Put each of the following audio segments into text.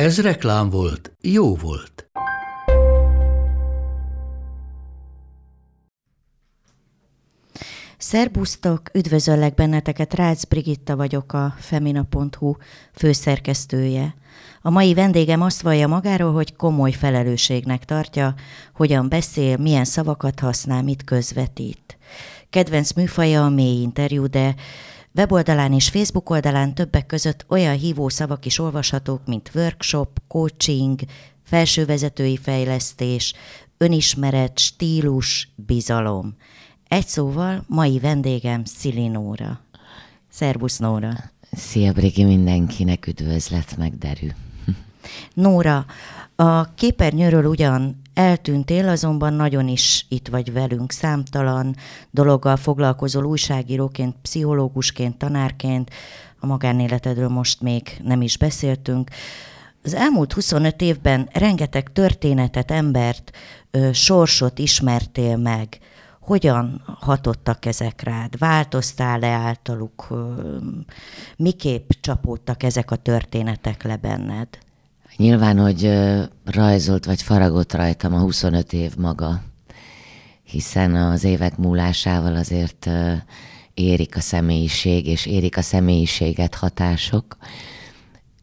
Ez reklám volt, jó volt. Szerbusztok, üdvözöllek benneteket, Rácz Brigitta vagyok, a femina.hu főszerkesztője. A mai vendégem azt vallja magáról, hogy komoly felelősségnek tartja, hogyan beszél, milyen szavakat használ, mit közvetít. Kedvenc műfaja a mély interjú, de weboldalán és Facebook oldalán többek között olyan hívó szavak is olvashatók, mint workshop, coaching, felsővezetői fejlesztés, önismeret, stílus, bizalom. Egy szóval mai vendégem Szili Nóra. Szervusz Nóra! Szia Brigi, mindenkinek üdvözlet meg derű. Nóra, a képernyőről ugyan eltűntél, azonban nagyon is itt vagy velünk, számtalan dologgal foglalkozol újságíróként, pszichológusként, tanárként, a magánéletedről most még nem is beszéltünk. Az elmúlt 25 évben rengeteg történetet, embert, sorsot ismertél meg hogyan hatottak ezek rád? Változtál-e általuk? Miképp csapódtak ezek a történetek le benned? Nyilván, hogy rajzolt vagy faragott rajtam a 25 év maga, hiszen az évek múlásával azért érik a személyiség, és érik a személyiséget hatások,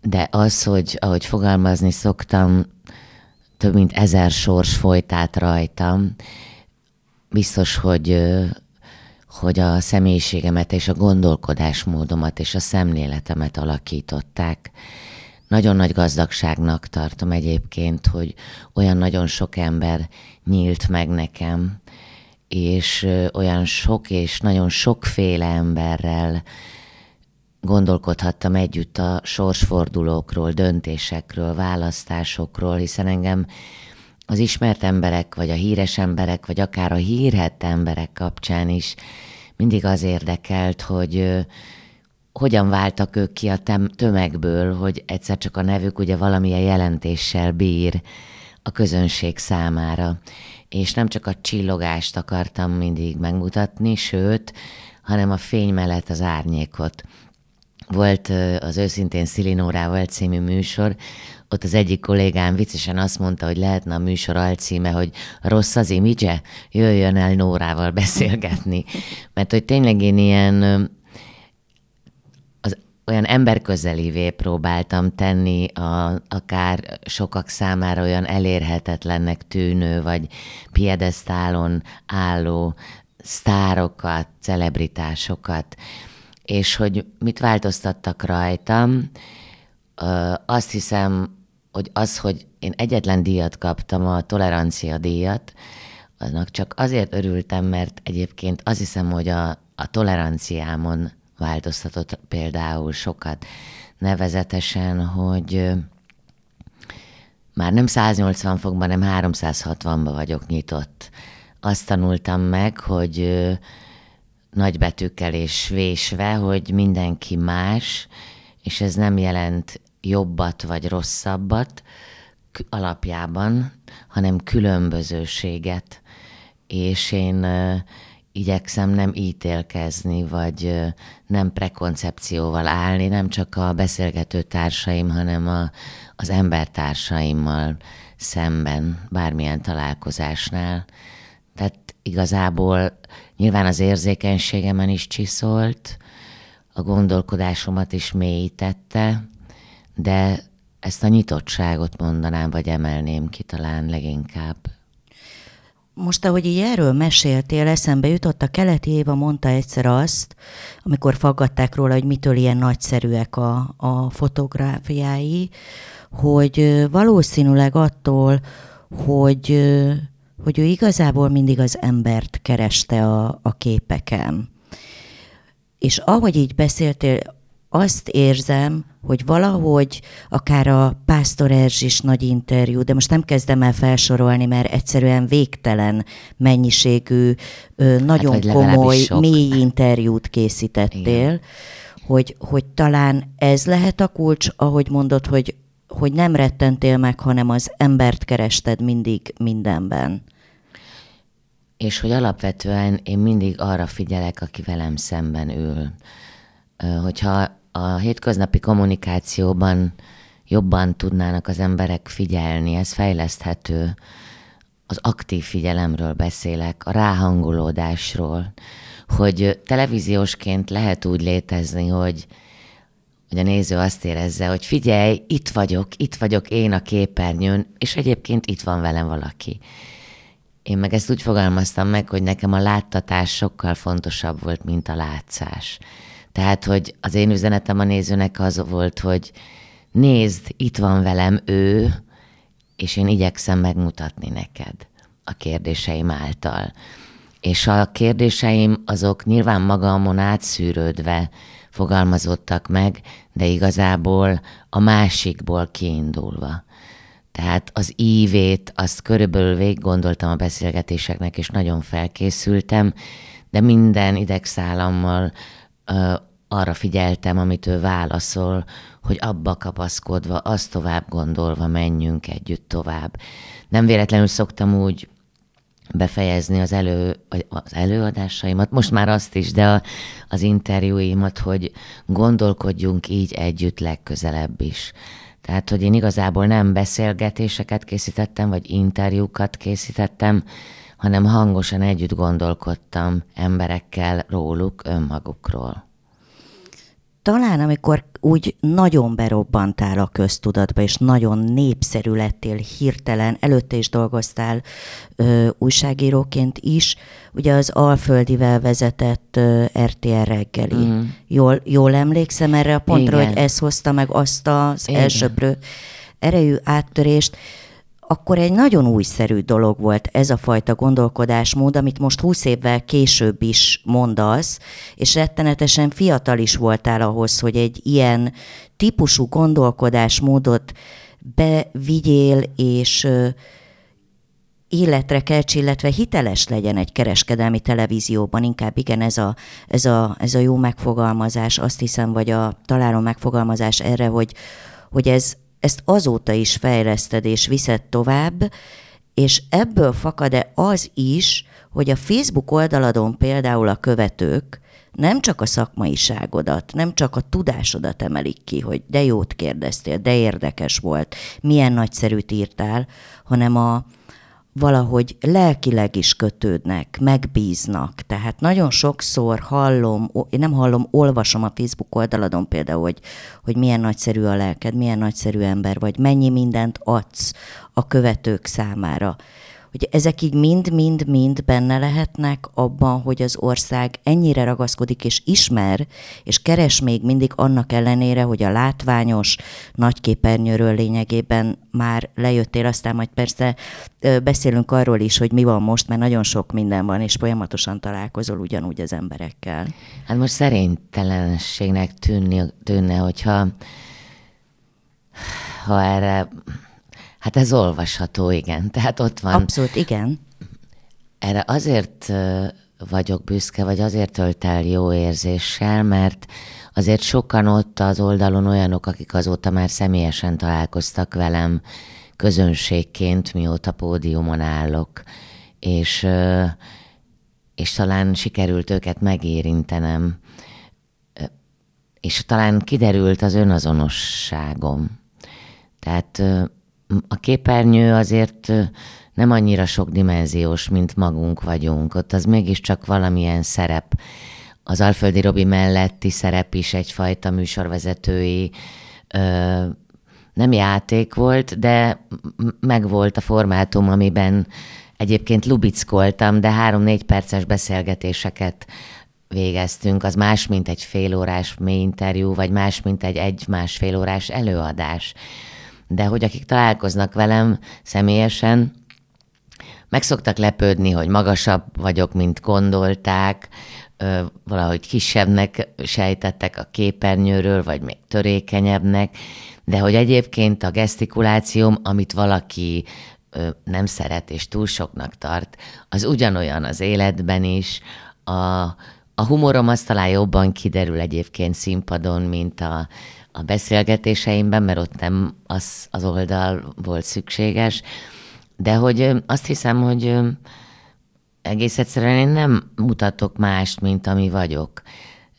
de az, hogy ahogy fogalmazni szoktam, több mint ezer sors folyt át rajtam, biztos, hogy, hogy a személyiségemet és a gondolkodásmódomat és a szemléletemet alakították. Nagyon nagy gazdagságnak tartom egyébként, hogy olyan nagyon sok ember nyílt meg nekem, és olyan sok és nagyon sokféle emberrel gondolkodhattam együtt a sorsfordulókról, döntésekről, választásokról, hiszen engem az ismert emberek, vagy a híres emberek, vagy akár a hírhett emberek kapcsán is mindig az érdekelt, hogy hogyan váltak ők ki a tömegből, hogy egyszer csak a nevük ugye valamilyen jelentéssel bír a közönség számára. És nem csak a csillogást akartam mindig megmutatni, sőt, hanem a fény mellett az árnyékot. Volt az Őszintén Szilinórával című műsor, ott az egyik kollégám viccesen azt mondta, hogy lehetne a műsor alcíme, hogy rossz az imidzse, jöjjön el Nórával beszélgetni. Mert hogy tényleg én ilyen olyan emberközelévé próbáltam tenni a, akár sokak számára olyan elérhetetlennek tűnő, vagy piedesztálon álló sztárokat, celebritásokat, és hogy mit változtattak rajtam, azt hiszem, hogy az, hogy én egyetlen díjat kaptam, a tolerancia díjat, annak csak azért örültem, mert egyébként azt hiszem, hogy a, a toleranciámon változtatott például sokat. Nevezetesen, hogy már nem 180 fokban, nem 360-ba vagyok nyitott. Azt tanultam meg, hogy nagy betűkkel és vésve, hogy mindenki más, és ez nem jelent jobbat vagy rosszabbat alapjában, hanem különbözőséget. És én igyekszem nem ítélkezni, vagy nem prekoncepcióval állni, nem csak a beszélgető társaim, hanem a, az embertársaimmal szemben, bármilyen találkozásnál. Tehát igazából nyilván az érzékenységemen is csiszolt, a gondolkodásomat is mélyítette, de ezt a nyitottságot mondanám, vagy emelném ki talán leginkább. Most, ahogy így erről meséltél, eszembe jutott, a keleti Éva mondta egyszer azt, amikor faggatták róla, hogy mitől ilyen nagyszerűek a, a fotográfiái, hogy valószínűleg attól, hogy, hogy ő igazából mindig az embert kereste a, a képeken. És ahogy így beszéltél, azt érzem, hogy valahogy akár a Pásztor Erzsis nagy interjú, de most nem kezdem el felsorolni, mert egyszerűen végtelen mennyiségű, nagyon hát, komoly, mély interjút készítettél, Igen. hogy, hogy talán ez lehet a kulcs, ahogy mondod, hogy, hogy nem rettentél meg, hanem az embert kerested mindig mindenben. És hogy alapvetően én mindig arra figyelek, aki velem szemben ül. Hogyha a hétköznapi kommunikációban jobban tudnának az emberek figyelni, ez fejleszthető. Az aktív figyelemről beszélek, a ráhangolódásról, hogy televíziósként lehet úgy létezni, hogy, hogy a néző azt érezze, hogy figyelj, itt vagyok, itt vagyok én a képernyőn, és egyébként itt van velem valaki. Én meg ezt úgy fogalmaztam meg, hogy nekem a láttatás sokkal fontosabb volt, mint a látszás. Tehát, hogy az én üzenetem a nézőnek az volt, hogy nézd, itt van velem ő, és én igyekszem megmutatni neked a kérdéseim által. És a kérdéseim azok nyilván magamon átszűrődve fogalmazottak meg, de igazából a másikból kiindulva. Tehát az ívét, azt körülbelül végig gondoltam a beszélgetéseknek, és nagyon felkészültem, de minden idegszálammal ö, arra figyeltem, amit ő válaszol, hogy abba kapaszkodva, azt tovább gondolva menjünk együtt tovább. Nem véletlenül szoktam úgy befejezni az, elő, az előadásaimat, most már azt is, de a, az interjúimat, hogy gondolkodjunk így együtt legközelebb is. Tehát, hogy én igazából nem beszélgetéseket készítettem, vagy interjúkat készítettem, hanem hangosan együtt gondolkodtam emberekkel róluk, önmagukról talán amikor úgy nagyon berobbantál a köztudatba, és nagyon népszerű lettél hirtelen, előtte is dolgoztál ö, újságíróként is, ugye az Alföldivel vezetett ö, RTL reggeli. Mm. Jól, jól emlékszem erre a pontra, Igen. hogy ez hozta meg azt az Igen. elsőprő erejű áttörést akkor egy nagyon újszerű dolog volt ez a fajta gondolkodásmód, amit most húsz évvel később is mondasz, és rettenetesen fiatal is voltál ahhoz, hogy egy ilyen típusú gondolkodásmódot bevigyél, és életre kelts, illetve hiteles legyen egy kereskedelmi televízióban, inkább igen, ez a, ez a, ez a jó megfogalmazás, azt hiszem, vagy a találó megfogalmazás erre, hogy, hogy ez, ezt azóta is fejleszted és viszed tovább, és ebből fakad-e az is, hogy a Facebook oldaladon például a követők nem csak a szakmaiságodat, nem csak a tudásodat emelik ki, hogy de jót kérdeztél, de érdekes volt, milyen nagyszerűt írtál, hanem a, valahogy lelkileg is kötődnek, megbíznak. Tehát nagyon sokszor hallom, én nem hallom, olvasom a Facebook oldaladon például, hogy, hogy milyen nagyszerű a lelked, milyen nagyszerű ember vagy, mennyi mindent adsz a követők számára hogy ezek így mind-mind-mind benne lehetnek abban, hogy az ország ennyire ragaszkodik és ismer, és keres még mindig annak ellenére, hogy a látványos nagyképernyőről lényegében már lejöttél, aztán majd persze beszélünk arról is, hogy mi van most, mert nagyon sok minden van, és folyamatosan találkozol ugyanúgy az emberekkel. Hát most szerintelenségnek tűnni, tűnne, hogyha ha erre Hát ez olvasható, igen. Tehát ott van. Abszolút, igen. Erre azért vagyok büszke, vagy azért tölt el jó érzéssel, mert azért sokan ott az oldalon olyanok, akik azóta már személyesen találkoztak velem közönségként, mióta pódiumon állok, és, és talán sikerült őket megérintenem, és talán kiderült az önazonosságom. Tehát a képernyő azért nem annyira sok dimenziós, mint magunk vagyunk. Ott az mégiscsak valamilyen szerep. Az Alföldi Robi melletti szerep is egyfajta műsorvezetői ö, nem játék volt, de meg volt a formátum, amiben egyébként lubickoltam, de három-négy perces beszélgetéseket végeztünk, az más, mint egy félórás mély interjú, vagy más, mint egy egy-másfél órás előadás de hogy akik találkoznak velem személyesen, meg szoktak lepődni, hogy magasabb vagyok, mint gondolták, valahogy kisebbnek sejtettek a képernyőről, vagy még törékenyebbnek, de hogy egyébként a gesztikulációm, amit valaki nem szeret és túl soknak tart, az ugyanolyan az életben is. A, a humorom az talán jobban kiderül egyébként színpadon, mint a, a beszélgetéseimben, mert ott nem az, az oldal volt szükséges. De hogy azt hiszem, hogy egész egyszerűen én nem mutatok mást, mint ami vagyok.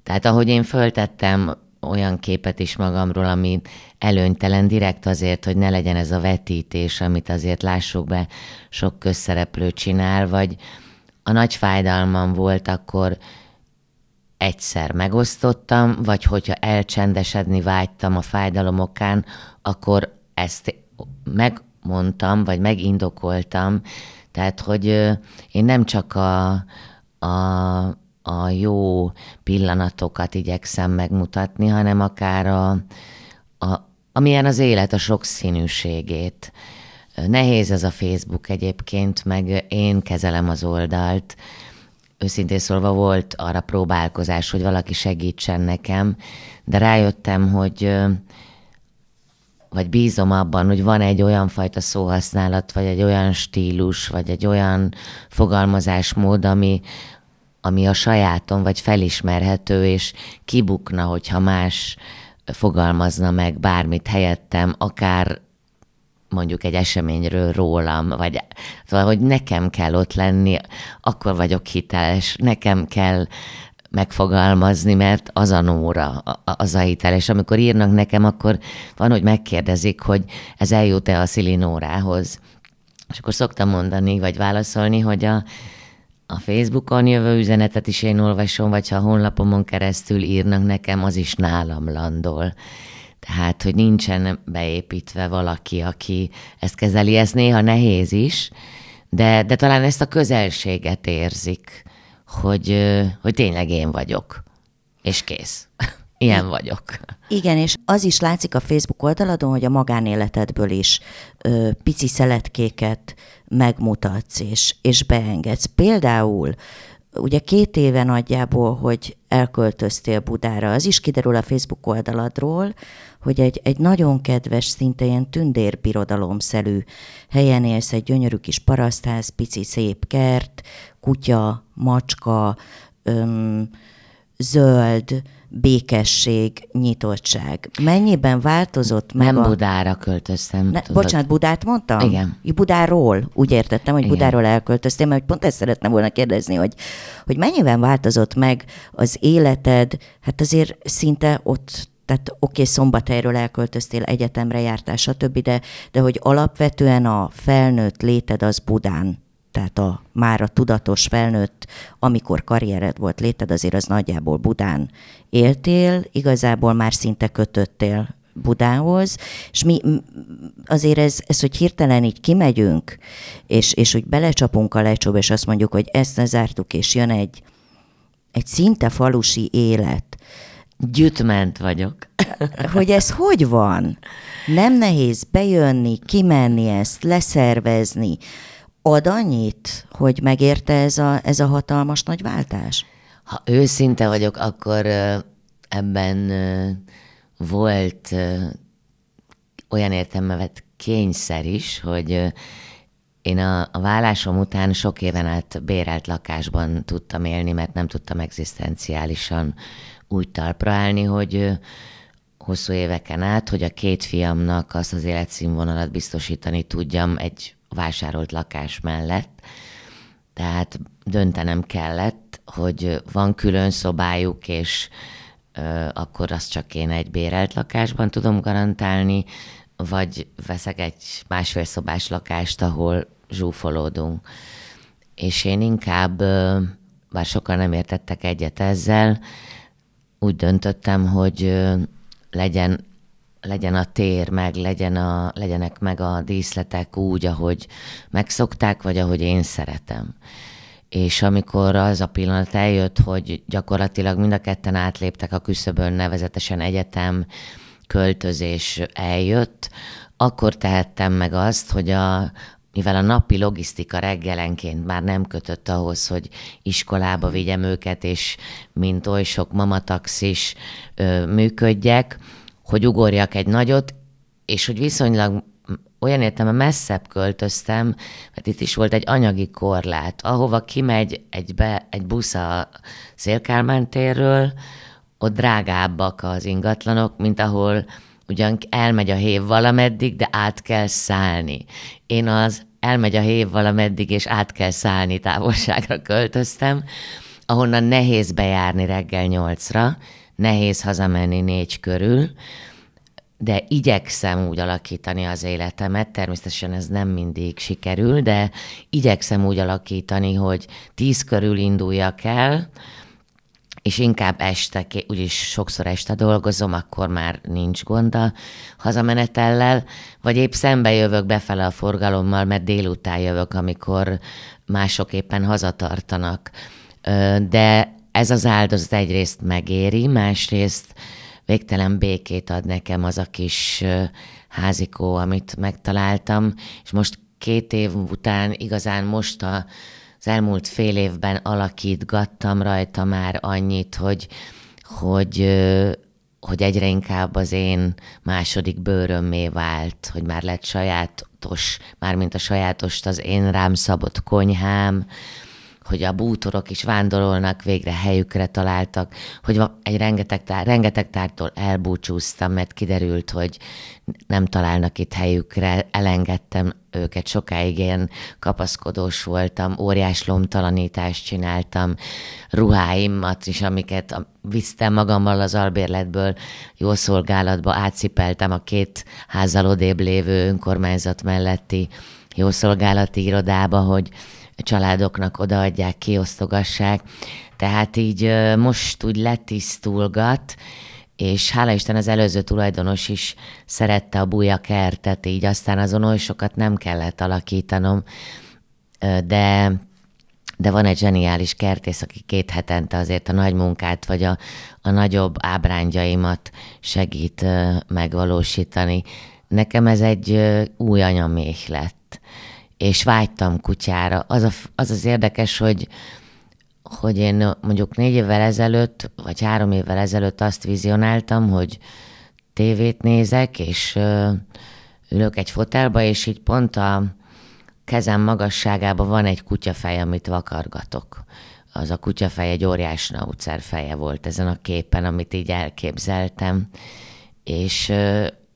Tehát ahogy én föltettem olyan képet is magamról, ami előnytelen direkt azért, hogy ne legyen ez a vetítés, amit azért lássuk be, sok közszereplő csinál, vagy a nagy fájdalmam volt, akkor egyszer megosztottam, vagy hogyha elcsendesedni vágytam a fájdalom okán, akkor ezt megmondtam, vagy megindokoltam, tehát, hogy én nem csak a, a, a jó pillanatokat igyekszem megmutatni, hanem akár a, a, amilyen az élet, a sokszínűségét. Nehéz ez a Facebook egyébként, meg én kezelem az oldalt. Őszintén szólva volt arra próbálkozás, hogy valaki segítsen nekem, de rájöttem, hogy vagy bízom abban, hogy van egy olyan fajta szóhasználat, vagy egy olyan stílus, vagy egy olyan fogalmazásmód, ami, ami a sajátom, vagy felismerhető, és kibukna, hogyha más fogalmazna meg bármit helyettem, akár mondjuk egy eseményről rólam, vagy szóval, hogy nekem kell ott lenni, akkor vagyok hiteles, nekem kell megfogalmazni, mert az a nóra, az a hitel. És amikor írnak nekem, akkor van, hogy megkérdezik, hogy ez eljut-e a Szili Nórához. És akkor szoktam mondani, vagy válaszolni, hogy a, a Facebookon jövő üzenetet is én olvasom, vagy ha a honlapomon keresztül írnak nekem, az is nálam landol. Tehát, hogy nincsen beépítve valaki, aki ezt kezeli. Ez néha nehéz is, de, de talán ezt a közelséget érzik hogy, hogy tényleg én vagyok, és kész. Ilyen vagyok. Igen, és az is látszik a Facebook oldaladon, hogy a magánéletedből is ö, pici szeletkéket megmutatsz és, és beengedsz. Például ugye két éve nagyjából, hogy elköltöztél Budára, az is kiderül a Facebook oldaladról, hogy egy, egy nagyon kedves, szinte ilyen tündérbirodalomszerű helyen élsz, egy gyönyörű kis parasztház, pici szép kert, kutya, macska, öm, zöld, békesség, nyitottság. Mennyiben változott meg Nem a... Budára költöztem. Ne, bocsánat, Budát mondtam? Igen. Budáról. Úgy értettem, hogy Igen. Budáról elköltöztél, mert pont ezt szeretném volna kérdezni, hogy, hogy mennyiben változott meg az életed, hát azért szinte ott tehát oké, okay, szombathelyről elköltöztél, egyetemre jártál, stb., de, de hogy alapvetően a felnőtt léted az Budán tehát a már a tudatos felnőtt, amikor karriered volt léted, azért az nagyjából Budán éltél, igazából már szinte kötöttél Budához, és mi azért ez, ez hogy hirtelen így kimegyünk, és, és hogy belecsapunk a lecsóba, és azt mondjuk, hogy ezt ne zártuk, és jön egy, egy szinte falusi élet. Gyütment vagyok. hogy ez hogy van? Nem nehéz bejönni, kimenni ezt, leszervezni, ad annyit, hogy megérte ez a, ez a hatalmas nagy váltás? Ha őszinte vagyok, akkor ebben volt olyan értelmevet kényszer is, hogy én a, a vállásom után sok éven át bérelt lakásban tudtam élni, mert nem tudtam egzisztenciálisan úgy talpra állni, hogy hosszú éveken át, hogy a két fiamnak azt az életszínvonalat biztosítani tudjam egy vásárolt lakás mellett. Tehát döntenem kellett, hogy van külön szobájuk, és ö, akkor azt csak én egy bérelt lakásban tudom garantálni, vagy veszek egy másfél szobás lakást, ahol zsúfolódunk. És én inkább, bár sokan nem értettek egyet ezzel, úgy döntöttem, hogy legyen legyen a tér meg, legyen a, legyenek meg a díszletek úgy, ahogy megszokták, vagy ahogy én szeretem. És amikor az a pillanat eljött, hogy gyakorlatilag mind a ketten átléptek a küszöbön, nevezetesen egyetem, költözés eljött, akkor tehettem meg azt, hogy a, mivel a napi logisztika reggelenként már nem kötött ahhoz, hogy iskolába vigyem őket, és mint oly sok mamataxis működjek, hogy ugorjak egy nagyot, és hogy viszonylag olyan értem, messzebb költöztem, mert itt is volt egy anyagi korlát, ahova kimegy egy, be, egy busz a Szélkálmán térről, ott drágábbak az ingatlanok, mint ahol ugyan elmegy a hév valameddig, de át kell szállni. Én az elmegy a hév valameddig, és át kell szállni távolságra költöztem, ahonnan nehéz bejárni reggel nyolcra, nehéz hazamenni négy körül, de igyekszem úgy alakítani az életemet, természetesen ez nem mindig sikerül, de igyekszem úgy alakítani, hogy tíz körül induljak el, és inkább este, úgyis sokszor este dolgozom, akkor már nincs gond a hazamenetellel, vagy épp szembe jövök befele a forgalommal, mert délután jövök, amikor mások éppen hazatartanak. De ez az áldozat egyrészt megéri, másrészt végtelen békét ad nekem az a kis házikó, amit megtaláltam, és most két év után igazán most a, az elmúlt fél évben alakítgattam rajta már annyit, hogy, hogy, hogy egyre inkább az én második bőrömmé vált, hogy már lett sajátos, mármint a sajátost az én rám szabott konyhám, hogy a bútorok is vándorolnak, végre helyükre találtak, hogy egy rengeteg, tár, rengeteg tártól elbúcsúztam, mert kiderült, hogy nem találnak itt helyükre, elengedtem őket sokáig, én kapaszkodós voltam, óriás lomtalanítást csináltam, ruháimat is, amiket visztem magammal az albérletből, jó szolgálatba átcipeltem a két házzal odébb lévő önkormányzat melletti jószolgálati irodába, hogy családoknak odaadják, kiosztogassák. Tehát így most úgy letisztulgat, és hála Isten az előző tulajdonos is szerette a buja kertet, így aztán azon oly sokat nem kellett alakítanom, de, de van egy zseniális kertész, aki két hetente azért a nagy munkát, vagy a, a nagyobb ábrándjaimat segít megvalósítani. Nekem ez egy új anyaméh lett és vágytam kutyára. Az, a, az az érdekes, hogy, hogy én mondjuk négy évvel ezelőtt, vagy három évvel ezelőtt azt vizionáltam, hogy tévét nézek, és ülök egy fotelba, és így pont a kezem magasságában van egy kutyafej, amit vakargatok. Az a kutyafej egy óriás naucer feje volt ezen a képen, amit így elképzeltem. És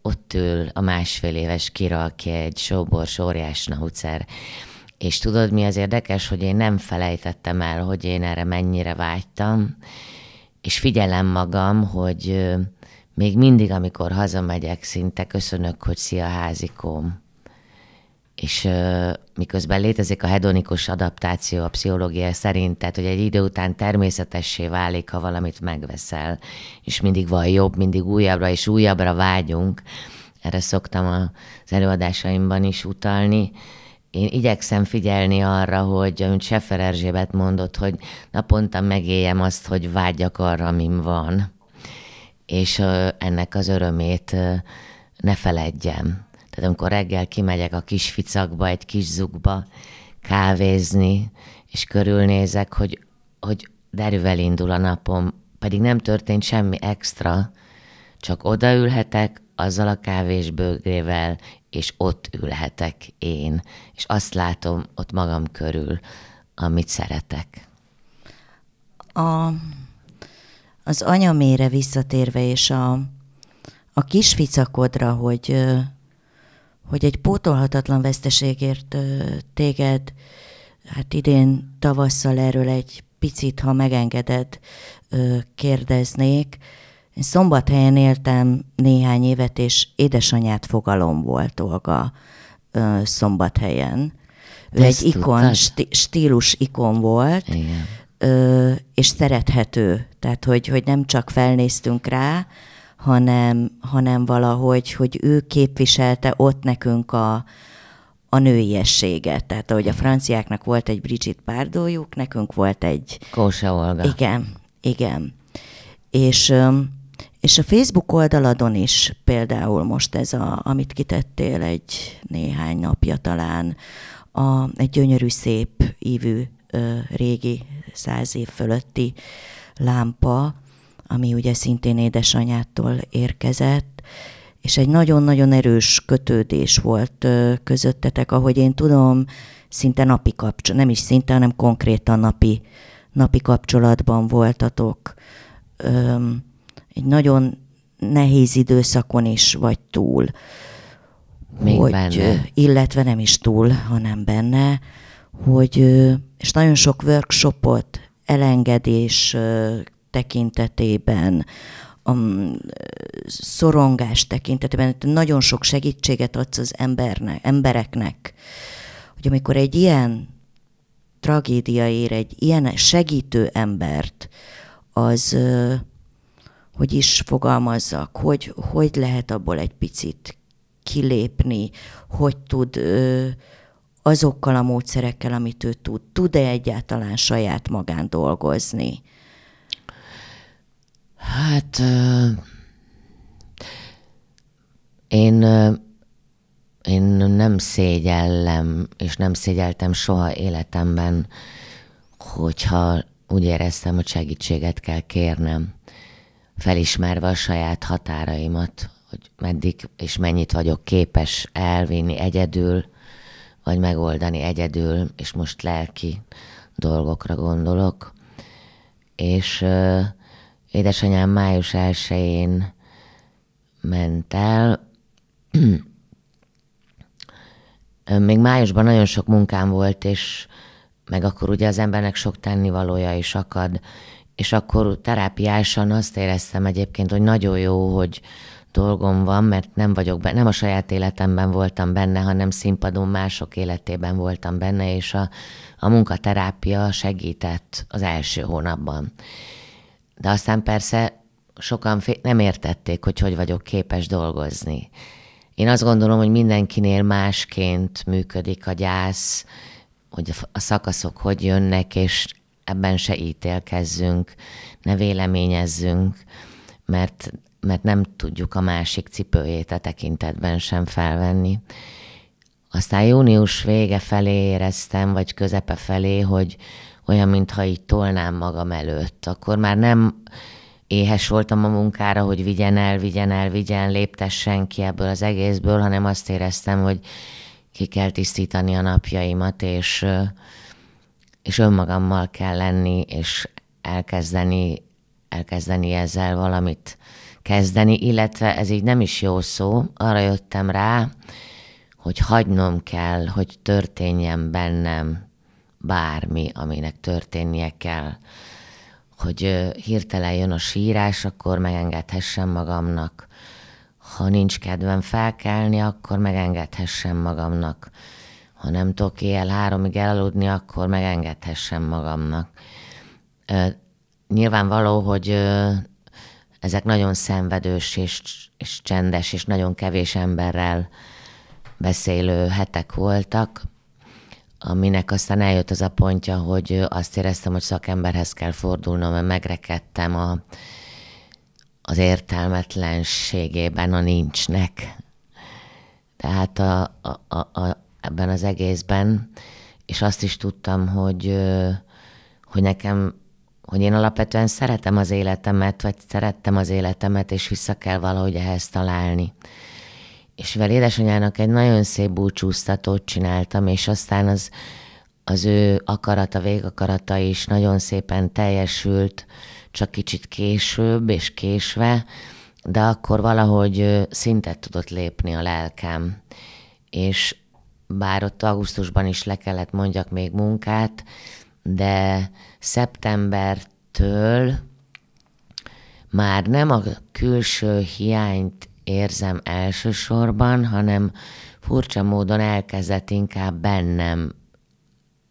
ott ül a másfél éves Kira, aki egy sóbors óriás naucer. És tudod, mi az érdekes, hogy én nem felejtettem el, hogy én erre mennyire vágytam, és figyelem magam, hogy még mindig, amikor hazamegyek, szinte köszönök, hogy szia házikóm. És miközben létezik a hedonikus adaptáció a pszichológia szerint, tehát hogy egy idő után természetessé válik, ha valamit megveszel, és mindig van jobb, mindig újabbra és újabbra vágyunk. Erre szoktam az előadásaimban is utalni. Én igyekszem figyelni arra, hogy, amit Sefer Erzsébet mondott, hogy naponta megéljem azt, hogy vágyjak arra, amin van. És ennek az örömét ne feledjem tehát amikor reggel kimegyek a kis ficakba, egy kis zugba kávézni, és körülnézek, hogy, hogy derűvel indul a napom, pedig nem történt semmi extra, csak odaülhetek azzal a kávésbőgrével, és ott ülhetek én, és azt látom ott magam körül, amit szeretek. A, az anyamére visszatérve, és a, a kisficakodra, hogy hogy egy pótolhatatlan veszteségért téged, hát idén tavasszal erről egy picit, ha megengeded, kérdeznék. Én szombathelyen éltem néhány évet, és édesanyát fogalom volt Olga szombathelyen. Ő egy ikon, stílus ikon volt, Igen. és szerethető. Tehát, hogy, hogy nem csak felnéztünk rá, hanem, hanem valahogy, hogy ő képviselte ott nekünk a, a nőiességet. Tehát ahogy a franciáknak volt egy Brigitte Bardotjuk, nekünk volt egy... Kósa Olga. Igen, igen. És, És a Facebook oldaladon is például most ez, a, amit kitettél egy néhány napja talán, a, egy gyönyörű, szép ívű régi száz év fölötti lámpa, ami ugye szintén édesanyától érkezett, és egy nagyon-nagyon erős kötődés volt közöttetek, ahogy én tudom, szinte napi kapcsolat, nem is szinte, hanem konkrétan napi, napi kapcsolatban voltatok. Ö, egy nagyon nehéz időszakon is vagy túl. Még hogy, benne. Illetve nem is túl, hanem benne, hogy, és nagyon sok workshopot elengedés tekintetében, a szorongás tekintetében nagyon sok segítséget adsz az embernek, embereknek, hogy amikor egy ilyen tragédia ér egy ilyen segítő embert, az hogy is fogalmazzak, hogy, hogy lehet abból egy picit kilépni, hogy tud azokkal a módszerekkel, amit ő tud, tud-e egyáltalán saját magán dolgozni? Hát én, én nem szégyellem, és nem szégyeltem soha életemben, hogyha úgy éreztem, hogy segítséget kell kérnem, felismerve a saját határaimat, hogy meddig és mennyit vagyok képes elvinni egyedül, vagy megoldani egyedül, és most lelki dolgokra gondolok. És uh, édesanyám május 1-én ment el. Még májusban nagyon sok munkám volt, és meg akkor ugye az embernek sok tennivalója is akad, és akkor terápiásan azt éreztem egyébként, hogy nagyon jó, hogy dolgom van, mert nem vagyok benne, nem a saját életemben voltam benne, hanem színpadon mások életében voltam benne, és a, a munkaterápia segített az első hónapban. De aztán persze sokan nem értették, hogy hogy vagyok képes dolgozni. Én azt gondolom, hogy mindenkinél másként működik a gyász, hogy a szakaszok hogy jönnek, és ebben se ítélkezzünk, ne véleményezzünk, mert mert nem tudjuk a másik cipőjét a tekintetben sem felvenni. Aztán június vége felé éreztem, vagy közepe felé, hogy olyan, mintha így tolnám magam előtt. Akkor már nem éhes voltam a munkára, hogy vigyen el, vigyen el, vigyen, léptessen ki ebből az egészből, hanem azt éreztem, hogy ki kell tisztítani a napjaimat, és, és önmagammal kell lenni, és elkezdeni, elkezdeni ezzel valamit kezdeni, illetve ez így nem is jó szó, arra jöttem rá, hogy hagynom kell, hogy történjen bennem bármi, aminek történnie kell. Hogy hirtelen jön a sírás, akkor megengedhessem magamnak. Ha nincs kedvem felkelni, akkor megengedhessem magamnak. Ha nem tudok éjjel háromig elaludni, akkor megengedhessem magamnak. Nyilvánvaló, hogy ezek nagyon szenvedős és, és csendes, és nagyon kevés emberrel beszélő hetek voltak, aminek aztán eljött az a pontja, hogy azt éreztem, hogy szakemberhez kell fordulnom, mert megrekedtem a, az értelmetlenségében a nincsnek. Tehát a, a, a, a, ebben az egészben, és azt is tudtam, hogy, hogy nekem hogy én alapvetően szeretem az életemet, vagy szerettem az életemet, és vissza kell valahogy ehhez találni. És mivel édesanyának egy nagyon szép búcsúztatót csináltam, és aztán az, az ő akarata, végakarata is nagyon szépen teljesült, csak kicsit később és késve, de akkor valahogy szintet tudott lépni a lelkem. És bár ott augusztusban is le kellett mondjak még munkát, de szeptembertől már nem a külső hiányt érzem elsősorban, hanem furcsa módon elkezdett inkább bennem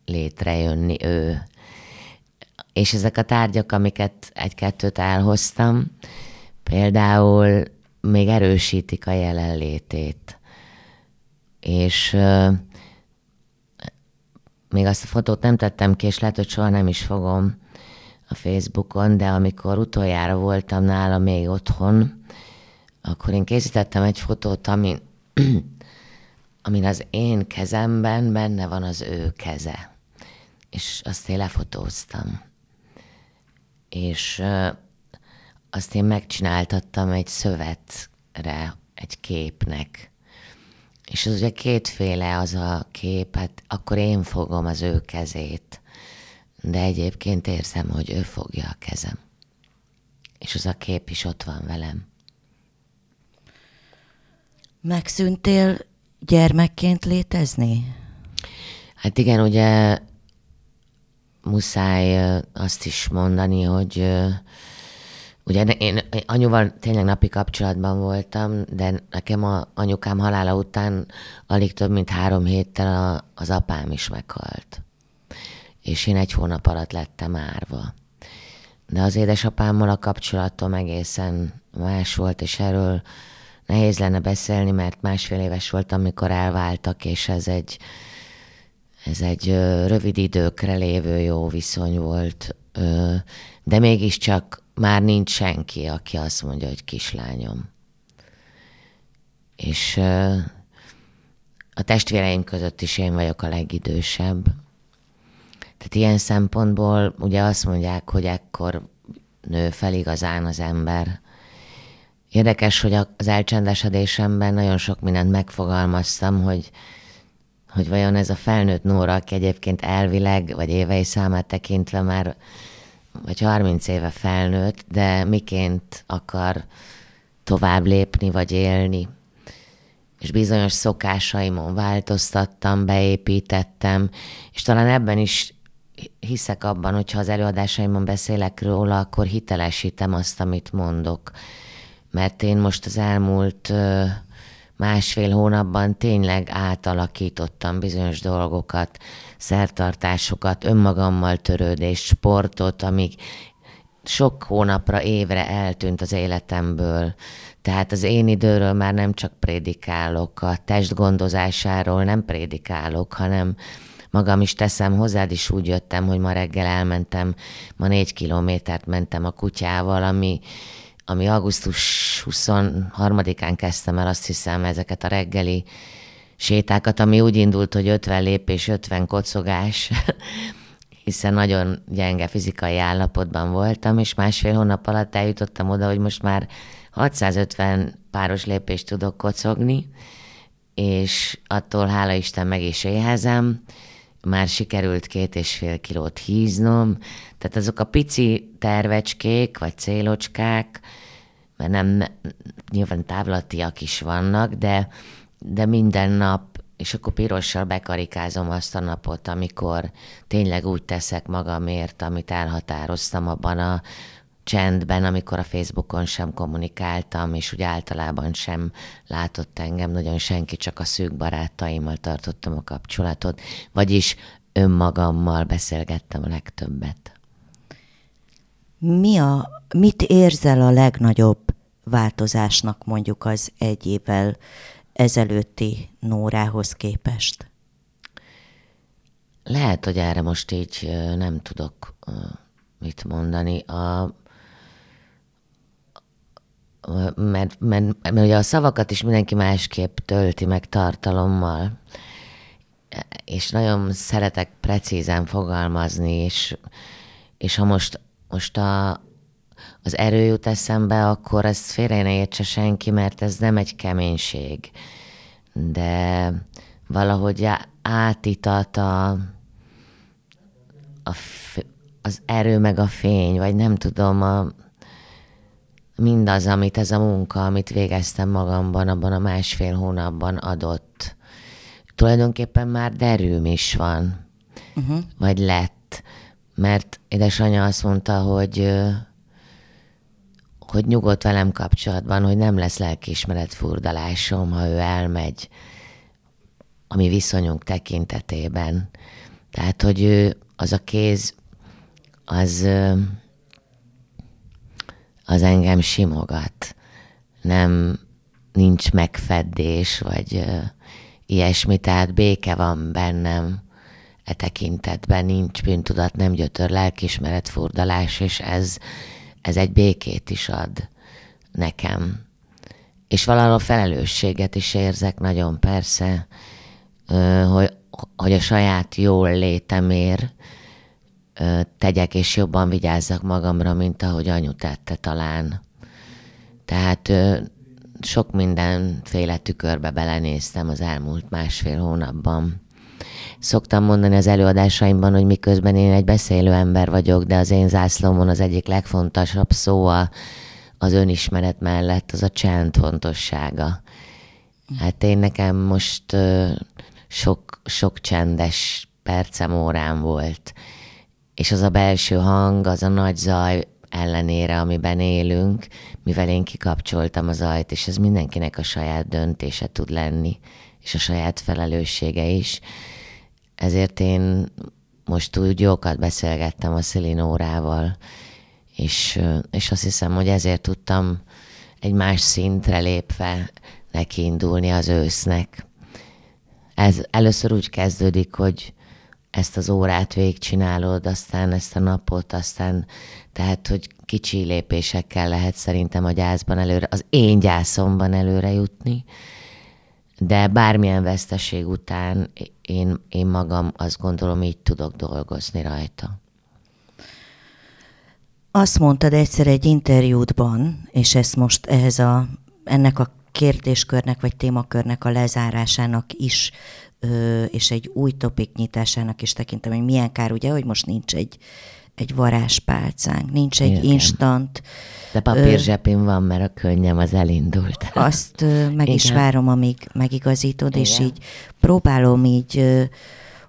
létrejönni ő. És ezek a tárgyak, amiket egy-kettőt elhoztam, például még erősítik a jelenlétét. És még azt a fotót nem tettem ki, és lehet, hogy soha nem is fogom. a Facebookon, de amikor utoljára voltam nála még otthon, akkor én készítettem egy fotót, amin, amin az én kezemben benne van az ő keze. És azt én lefotóztam. És azt én megcsináltattam egy szövetre, egy képnek. És az ugye kétféle az a kép, hát akkor én fogom az ő kezét, de egyébként érzem, hogy ő fogja a kezem. És az a kép is ott van velem. Megszűntél gyermekként létezni? Hát igen, ugye muszáj azt is mondani, hogy ugye én anyuval tényleg napi kapcsolatban voltam, de nekem a anyukám halála után alig több mint három héttel az apám is meghalt. És én egy hónap alatt lettem árva. De az édesapámmal a kapcsolatom egészen más volt, és erről nehéz lenne beszélni, mert másfél éves voltam, amikor elváltak, és ez egy, ez egy rövid időkre lévő jó viszony volt, de mégiscsak már nincs senki, aki azt mondja, hogy kislányom. És a testvéreim között is én vagyok a legidősebb. Tehát ilyen szempontból ugye azt mondják, hogy ekkor nő fel igazán az ember. Érdekes, hogy az elcsendesedésemben nagyon sok mindent megfogalmaztam, hogy hogy vajon ez a felnőtt Nóra, aki egyébként elvileg, vagy évei számát tekintve már, vagy 30 éve felnőtt, de miként akar tovább lépni, vagy élni. És bizonyos szokásaimon változtattam, beépítettem, és talán ebben is hiszek abban, hogyha az előadásaimon beszélek róla, akkor hitelesítem azt, amit mondok. Mert én most az elmúlt másfél hónapban tényleg átalakítottam bizonyos dolgokat, szertartásokat, önmagammal törődést, sportot, amíg sok hónapra, évre eltűnt az életemből. Tehát az én időről már nem csak prédikálok, a test gondozásáról nem prédikálok, hanem magam is teszem, hozzád is úgy jöttem, hogy ma reggel elmentem, ma négy kilométert mentem a kutyával, ami ami augusztus 23-án kezdtem el, azt hiszem, ezeket a reggeli sétákat, ami úgy indult, hogy 50 lépés, 50 kocogás, hiszen nagyon gyenge fizikai állapotban voltam, és másfél hónap alatt eljutottam oda, hogy most már 650 páros lépést tudok kocogni, és attól hála Isten meg is éhezem, már sikerült két és fél kilót híznom, tehát azok a pici tervecskék, vagy célocskák, mert nem, nyilván távlatiak is vannak, de, de minden nap, és akkor pirossal bekarikázom azt a napot, amikor tényleg úgy teszek magamért, amit elhatároztam abban a csendben, amikor a Facebookon sem kommunikáltam, és úgy általában sem látott engem nagyon senki, csak a szűk barátaimmal tartottam a kapcsolatot, vagyis önmagammal beszélgettem a legtöbbet. Mi a, mit érzel a legnagyobb változásnak mondjuk az egy évvel ezelőtti Nórához képest? Lehet, hogy erre most így nem tudok mit mondani. A, mert, mert, mert ugye a szavakat is mindenki másképp tölti meg tartalommal, és nagyon szeretek precízen fogalmazni, és, és ha most, most a, az erő jut eszembe, akkor ezt félre ne értse senki, mert ez nem egy keménység, de valahogy átitat a, a, az erő meg a fény, vagy nem tudom, a, mindaz, amit ez a munka, amit végeztem magamban abban a másfél hónapban adott. Tulajdonképpen már derűm is van, uh-huh. vagy lett, mert édesanyja azt mondta, hogy hogy nyugodt velem kapcsolatban, hogy nem lesz lelkiismeret furdalásom, ha ő elmegy a mi viszonyunk tekintetében. Tehát, hogy ő, az a kéz, az az engem simogat. Nem, nincs megfeddés, vagy uh, ilyesmi, tehát béke van bennem e tekintetben nincs bűntudat, nem gyötör lelkismeret furdalás, és ez, ez egy békét is ad nekem. És valahol felelősséget is érzek nagyon persze, hogy, hogy a saját jól létemért tegyek és jobban vigyázzak magamra, mint ahogy anyu tette talán. Tehát sok mindenféle tükörbe belenéztem az elmúlt másfél hónapban. Szoktam mondani az előadásaimban, hogy miközben én egy beszélő ember vagyok, de az én zászlómon az egyik legfontosabb szó a, az önismeret mellett az a csend fontossága. Hát én nekem most sok, sok csendes percem órán volt, és az a belső hang, az a nagy zaj ellenére, amiben élünk, mivel én kikapcsoltam az ajt, és ez mindenkinek a saját döntése tud lenni, és a saját felelőssége is. Ezért én most úgy jókat beszélgettem a Szelinórával, és, és azt hiszem, hogy ezért tudtam egy más szintre lépve neki indulni az ősznek. Ez először úgy kezdődik, hogy ezt az órát végigcsinálod, aztán ezt a napot, aztán tehát, hogy kicsi lépésekkel lehet szerintem a gyászban előre, az én gyászomban előre jutni, de bármilyen veszteség után én, én magam azt gondolom, így tudok dolgozni rajta. Azt mondtad egyszer egy interjútban, és ezt most ehhez a, ennek a kérdéskörnek vagy témakörnek a lezárásának is, és egy új topik nyitásának is tekintem, hogy milyen kár, ugye, hogy most nincs egy, egy varázspálcánk, nincs egy Igen. instant. De papírzsepén van, mert a könnyem az elindult. Azt meg Igen. is várom, amíg megigazítod, Igen. és így próbálom így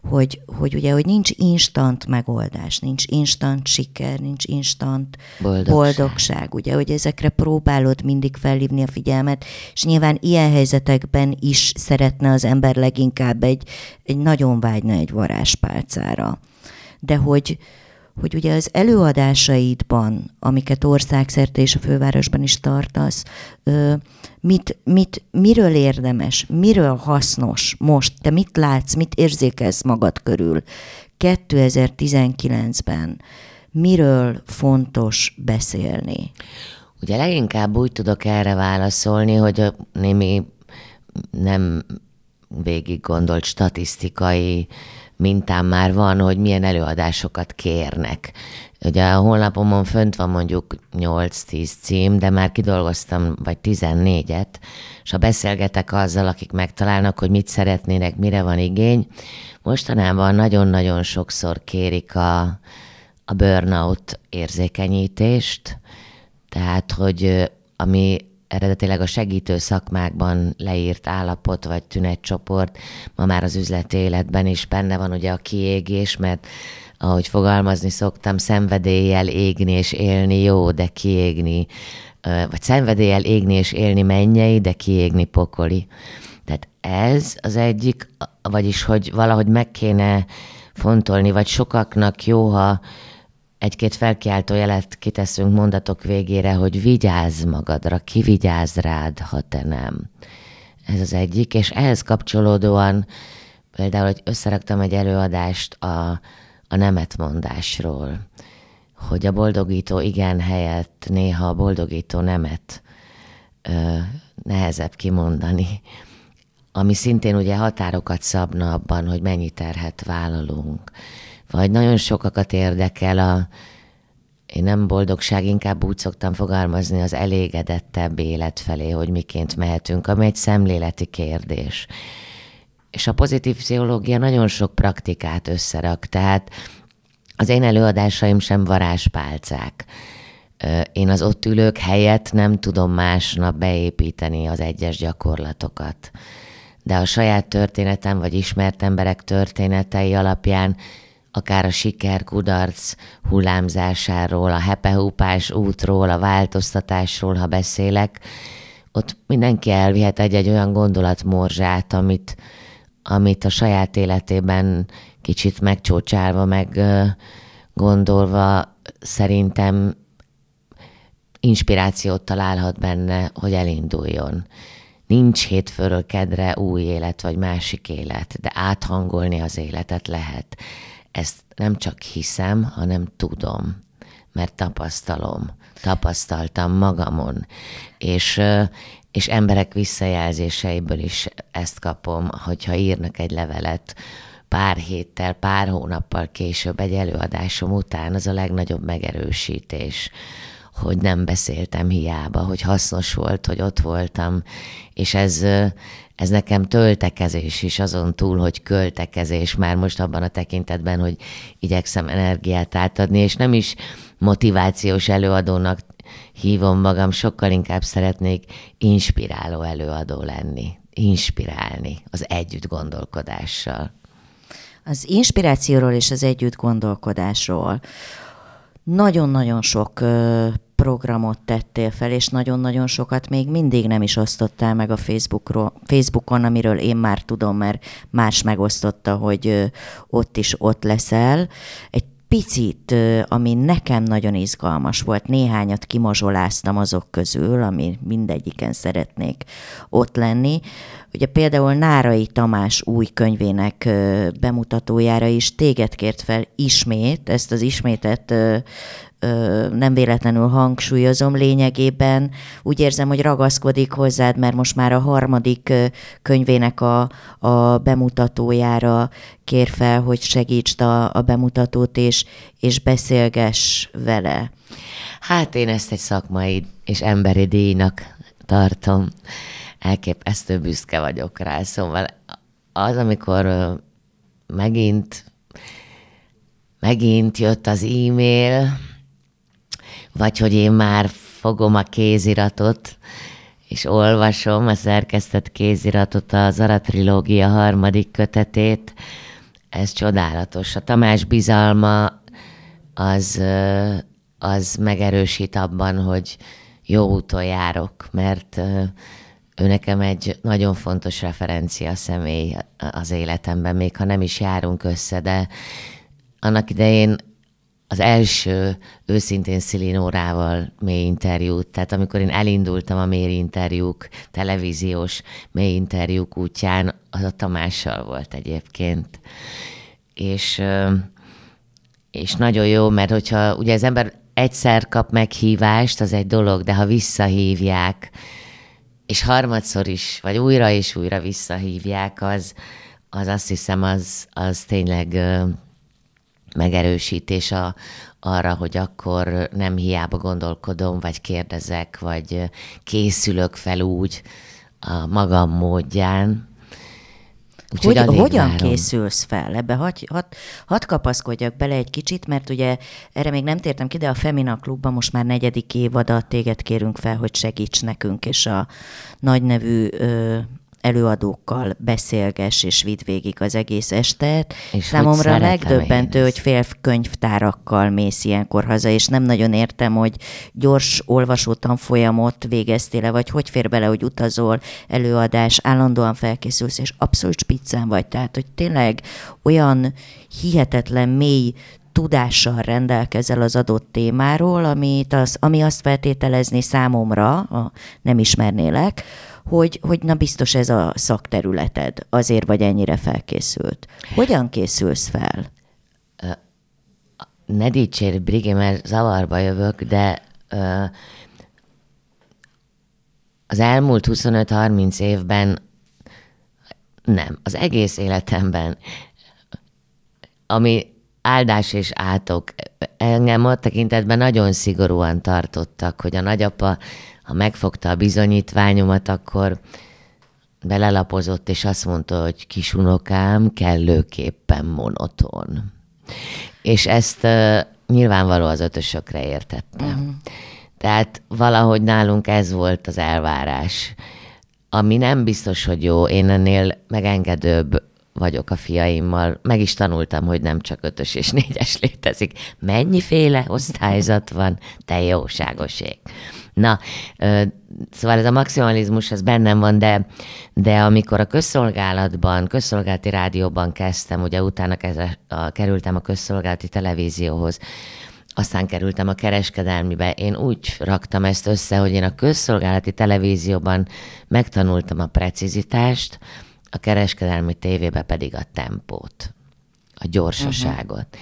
hogy, hogy ugye, hogy nincs instant megoldás, nincs instant siker, nincs instant boldogság. boldogság, ugye, hogy ezekre próbálod mindig felhívni a figyelmet, és nyilván ilyen helyzetekben is szeretne az ember leginkább egy, egy nagyon vágyna egy varázspálcára. De hogy, hogy ugye az előadásaidban, amiket országszerte és a fővárosban is tartasz, mit, mit, miről érdemes, miről hasznos most, te mit látsz, mit érzékelsz magad körül 2019-ben, miről fontos beszélni? Ugye leginkább úgy tudok erre válaszolni, hogy a némi nem végig gondolt statisztikai mintám már van, hogy milyen előadásokat kérnek. Ugye a honlapomon fönt van mondjuk 8-10 cím, de már kidolgoztam vagy 14-et, és ha beszélgetek azzal, akik megtalálnak, hogy mit szeretnének, mire van igény, mostanában nagyon-nagyon sokszor kérik a, a burnout érzékenyítést, tehát, hogy ami eredetileg a segítő szakmákban leírt állapot vagy tünetcsoport, ma már az üzleti életben is benne van ugye a kiégés, mert ahogy fogalmazni szoktam, szenvedéllyel égni és élni jó, de kiégni, vagy szenvedéllyel égni és élni mennyei, de kiégni pokoli. Tehát ez az egyik, vagyis hogy valahogy meg kéne fontolni, vagy sokaknak jó, ha egy-két felkiáltó jelet kiteszünk mondatok végére, hogy vigyázz magadra, ki rád, ha te nem. Ez az egyik, és ehhez kapcsolódóan például, hogy összeraktam egy előadást a, a nemetmondásról, hogy a boldogító igen helyett néha a boldogító nemet ö, nehezebb kimondani, ami szintén ugye határokat szabna abban, hogy mennyi terhet vállalunk vagy nagyon sokakat érdekel a, én nem boldogság, inkább úgy szoktam fogalmazni az elégedettebb élet felé, hogy miként mehetünk, ami egy szemléleti kérdés. És a pozitív pszichológia nagyon sok praktikát összerak, tehát az én előadásaim sem varázspálcák. Én az ott ülők helyett nem tudom másnap beépíteni az egyes gyakorlatokat. De a saját történetem, vagy ismert emberek történetei alapján akár a siker, kudarc hullámzásáról, a hepehúpás útról, a változtatásról, ha beszélek, ott mindenki elvihet egy-egy olyan gondolatmorzsát, amit, amit a saját életében kicsit megcsócsálva, meg gondolva szerintem inspirációt találhat benne, hogy elinduljon. nincs hétfőről kedre új élet vagy másik élet, de áthangolni az életet lehet. Ezt nem csak hiszem, hanem tudom, mert tapasztalom, tapasztaltam magamon, és, és emberek visszajelzéseiből is ezt kapom, hogyha írnak egy levelet, pár héttel, pár hónappal később egy előadásom után, az a legnagyobb megerősítés, hogy nem beszéltem hiába, hogy hasznos volt, hogy ott voltam, és ez, ez nekem töltekezés is azon túl, hogy költekezés már most abban a tekintetben, hogy igyekszem energiát átadni, és nem is motivációs előadónak hívom magam, sokkal inkább szeretnék inspiráló előadó lenni, inspirálni az együtt gondolkodással. Az inspirációról és az együtt gondolkodásról nagyon-nagyon sok programot tettél fel, és nagyon-nagyon sokat még mindig nem is osztottál meg a Facebookról, Facebookon, amiről én már tudom, mert más megosztotta, hogy ott is ott leszel. Egy picit, ami nekem nagyon izgalmas volt, néhányat kimazsoláztam azok közül, ami mindegyiken szeretnék ott lenni. Ugye például Nárai Tamás új könyvének bemutatójára is téged kért fel ismét, ezt az ismétet nem véletlenül hangsúlyozom, lényegében úgy érzem, hogy ragaszkodik hozzád, mert most már a harmadik könyvének a, a bemutatójára kér fel, hogy segítsd a, a bemutatót, és, és beszélgess vele. Hát én ezt egy szakmai és emberi díjnak tartom. Elképesztő büszke vagyok rá. Szóval az, amikor megint megint jött az e-mail, vagy hogy én már fogom a kéziratot, és olvasom a szerkesztett kéziratot, a Zara trilógia harmadik kötetét. Ez csodálatos. A Tamás bizalma az, az megerősít abban, hogy jó úton járok, mert ő nekem egy nagyon fontos referencia személy az életemben, még ha nem is járunk össze, de annak idején az első őszintén Szilinórával mély interjút, tehát amikor én elindultam a mély interjúk, televíziós mély interjúk útján, az a Tamással volt egyébként. És, és nagyon jó, mert hogyha ugye az ember egyszer kap meghívást, az egy dolog, de ha visszahívják, és harmadszor is, vagy újra és újra visszahívják, az, az azt hiszem, az, az tényleg megerősítés a, arra, hogy akkor nem hiába gondolkodom, vagy kérdezek, vagy készülök fel úgy a magam módján. Úgyhogy hogy, hogyan várom. készülsz fel? Ebbe hadd had, had kapaszkodjak bele egy kicsit, mert ugye erre még nem tértem ki, de a Femina Klubban most már negyedik évadat téged kérünk fel, hogy segíts nekünk, és a nagy nevű ö, előadókkal beszélges és vidd végig az egész estet. És Számomra megdöbbentő, hogy fél könyvtárakkal mész ilyenkor haza, és nem nagyon értem, hogy gyors olvasó tanfolyamot végeztél-e, vagy hogy fér bele, hogy utazol, előadás, állandóan felkészülsz, és abszolút spiccen vagy. Tehát, hogy tényleg olyan hihetetlen mély tudással rendelkezel az adott témáról, amit az, ami azt feltételezni számomra, a, nem ismernélek, hogy, hogy na biztos ez a szakterületed, azért vagy ennyire felkészült. Hogyan készülsz fel? Ne dicsérj, Brigi, mert zavarba jövök, de az elmúlt 25-30 évben nem, az egész életemben, ami áldás és átok, engem a tekintetben nagyon szigorúan tartottak, hogy a nagyapa ha megfogta a bizonyítványomat, akkor belelapozott, és azt mondta, hogy kisunokám kellőképpen monoton. És ezt uh, nyilvánvaló az ötösökre értettem. Uh-huh. Tehát valahogy nálunk ez volt az elvárás. Ami nem biztos, hogy jó, én ennél megengedőbb vagyok a fiaimmal. Meg is tanultam, hogy nem csak ötös és négyes létezik. Mennyiféle osztályzat van, te jóságoség. Na, szóval ez a maximalizmus, ez bennem van, de, de amikor a közszolgálatban, közszolgálati rádióban kezdtem, ugye utána kezdve, a, kerültem a közszolgálati televízióhoz, aztán kerültem a kereskedelmibe. Én úgy raktam ezt össze, hogy én a közszolgálati televízióban megtanultam a precizitást, a kereskedelmi tévébe pedig a tempót, a gyorsaságot. Uh-huh.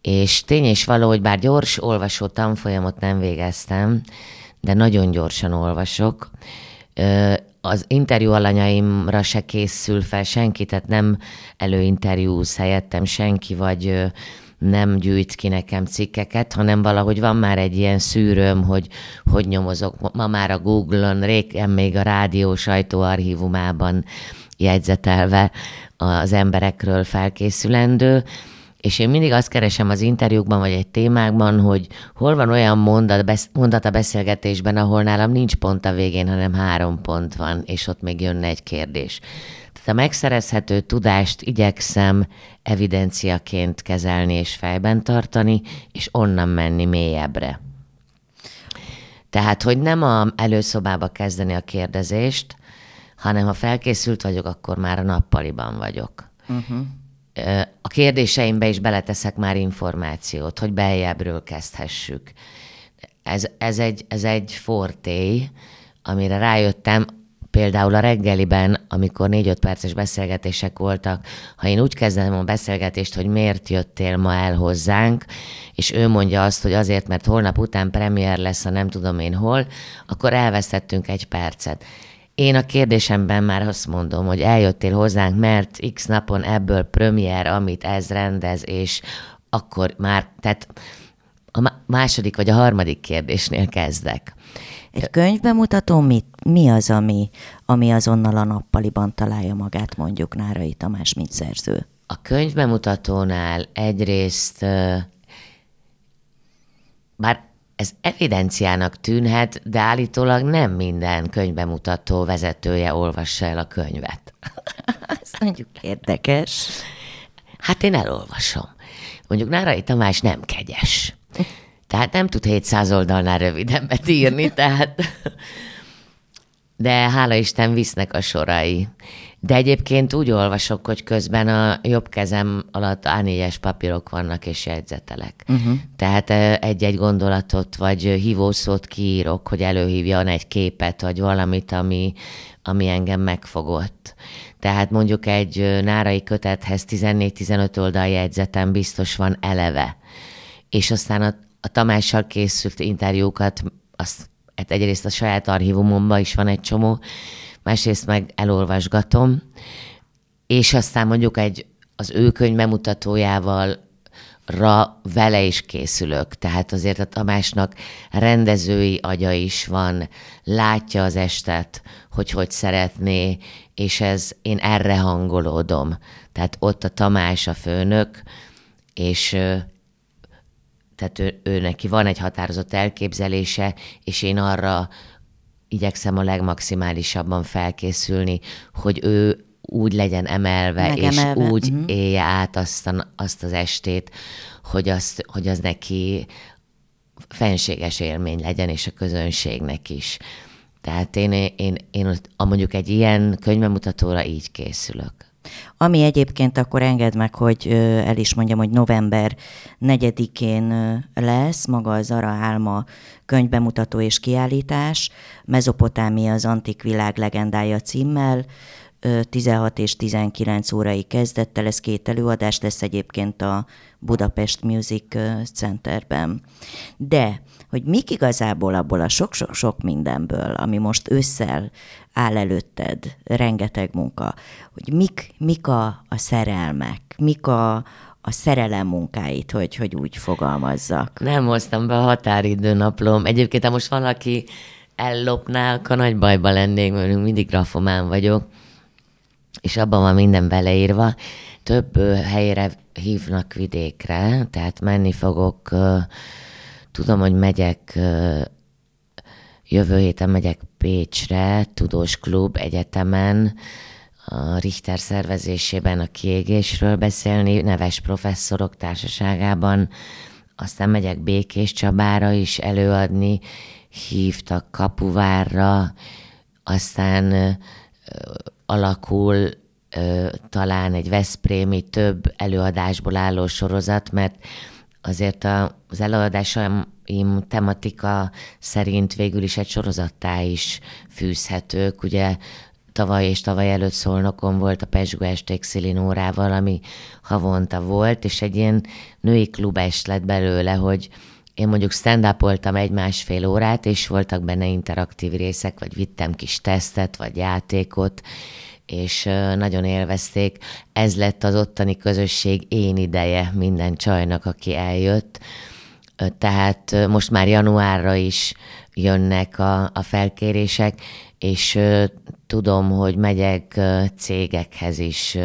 És tény és való, hogy bár gyors olvasó tanfolyamot nem végeztem, de nagyon gyorsan olvasok, az interjú alanyaimra se készül fel senki, tehát nem előinterjúz helyettem senki, vagy nem gyűjt ki nekem cikkeket, hanem valahogy van már egy ilyen szűrőm, hogy hogy nyomozok. Ma már a Google-on, régen még a rádió sajtóarchívumában jegyzetelve az emberekről felkészülendő, és én mindig azt keresem az interjúkban, vagy egy témákban, hogy hol van olyan mondat, mondat a beszélgetésben, ahol nálam nincs pont a végén, hanem három pont van, és ott még jönne egy kérdés. Tehát a megszerezhető tudást igyekszem evidenciaként kezelni és fejben tartani, és onnan menni mélyebbre. Tehát, hogy nem a előszobába kezdeni a kérdezést, hanem ha felkészült vagyok, akkor már a nappaliban vagyok. Uh-huh a kérdéseimbe is beleteszek már információt, hogy beljebbről kezdhessük. Ez, ez, egy, ez egy forté, amire rájöttem, például a reggeliben, amikor négy-öt perces beszélgetések voltak, ha én úgy kezdem a beszélgetést, hogy miért jöttél ma el hozzánk, és ő mondja azt, hogy azért, mert holnap után premier lesz a nem tudom én hol, akkor elvesztettünk egy percet. Én a kérdésemben már azt mondom, hogy eljöttél hozzánk, mert x napon ebből premier, amit ez rendez, és akkor már, tehát a második vagy a harmadik kérdésnél kezdek. Egy könyvbemutató mit, mi az, ami, ami azonnal a nappaliban találja magát mondjuk Nárai Tamás, mint szerző? A könyvbemutatónál egyrészt, bár ez evidenciának tűnhet, de állítólag nem minden könyvbemutató vezetője olvassa el a könyvet. Ez mondjuk érdekes. Hát én elolvasom. Mondjuk Nárai Tamás nem kegyes. Tehát nem tud 700 oldalnál rövidebbet írni, tehát... De hála Isten visznek a sorai. De egyébként úgy olvasok, hogy közben a jobb kezem alatt A4-es papírok vannak és jegyzetelek. Uh-huh. Tehát egy-egy gondolatot vagy hívószót kiírok, hogy előhívjan egy képet, vagy valamit, ami, ami engem megfogott. Tehát mondjuk egy nárai kötethez 14-15 oldal jegyzetem biztos van eleve. És aztán a, a Tamással készült interjúkat, azt, hát egyrészt a saját archívumomban is van egy csomó, másrészt meg elolvasgatom, és aztán mondjuk egy az ő könyv bemutatójával ra vele is készülök. Tehát azért a Tamásnak rendezői agya is van, látja az estet, hogy hogy szeretné, és ez én erre hangolódom. Tehát ott a Tamás a főnök, és tehát ő, ő neki van egy határozott elképzelése, és én arra igyekszem a legmaximálisabban felkészülni, hogy ő úgy legyen emelve, Megemelve. és úgy uh-huh. élje át azt, a, azt az estét, hogy, azt, hogy az neki fenséges élmény legyen, és a közönségnek is. Tehát én, én, én mondjuk egy ilyen könyvemutatóra így készülök. Ami egyébként akkor enged meg, hogy el is mondjam, hogy november 4-én lesz maga az Zara Álma könyvbemutató és kiállítás, Mezopotámia az antik világ legendája címmel, 16 és 19 órai kezdettel, ez két előadás lesz egyébként a Budapest Music Centerben. De, hogy mik igazából abból a sok-sok-sok mindenből, ami most ősszel áll előtted, rengeteg munka, hogy mik, mik a, a szerelmek, mik a, a szerelem munkáit, hogy, hogy úgy fogalmazzak. Nem hoztam be a határidő naplom. Egyébként, ha most valaki ellopná, akkor nagy bajba lennék, mert mindig grafomán vagyok, és abban van minden beleírva. Több helyre hívnak vidékre, tehát menni fogok, tudom, hogy megyek, jövő héten megyek Pécsre, Tudós Klub Egyetemen, a Richter szervezésében a kiégésről beszélni, neves professzorok társaságában, aztán megyek Békés Csabára is előadni, hívtak Kapuvárra, aztán alakul talán egy Veszprémi több előadásból álló sorozat, mert azért az előadásaim tematika szerint végül is egy sorozattá is fűzhetők. Ugye tavaly és tavaly előtt Szolnokon volt a Pesgő Esték Szilinórával, ami havonta volt, és egy ilyen női klubes lett belőle, hogy én mondjuk stand egy-másfél órát, és voltak benne interaktív részek, vagy vittem kis tesztet, vagy játékot, és nagyon élvezték. Ez lett az ottani közösség én ideje minden csajnak, aki eljött. Tehát most már januárra is jönnek a, a felkérések, és tudom, hogy megyek cégekhez is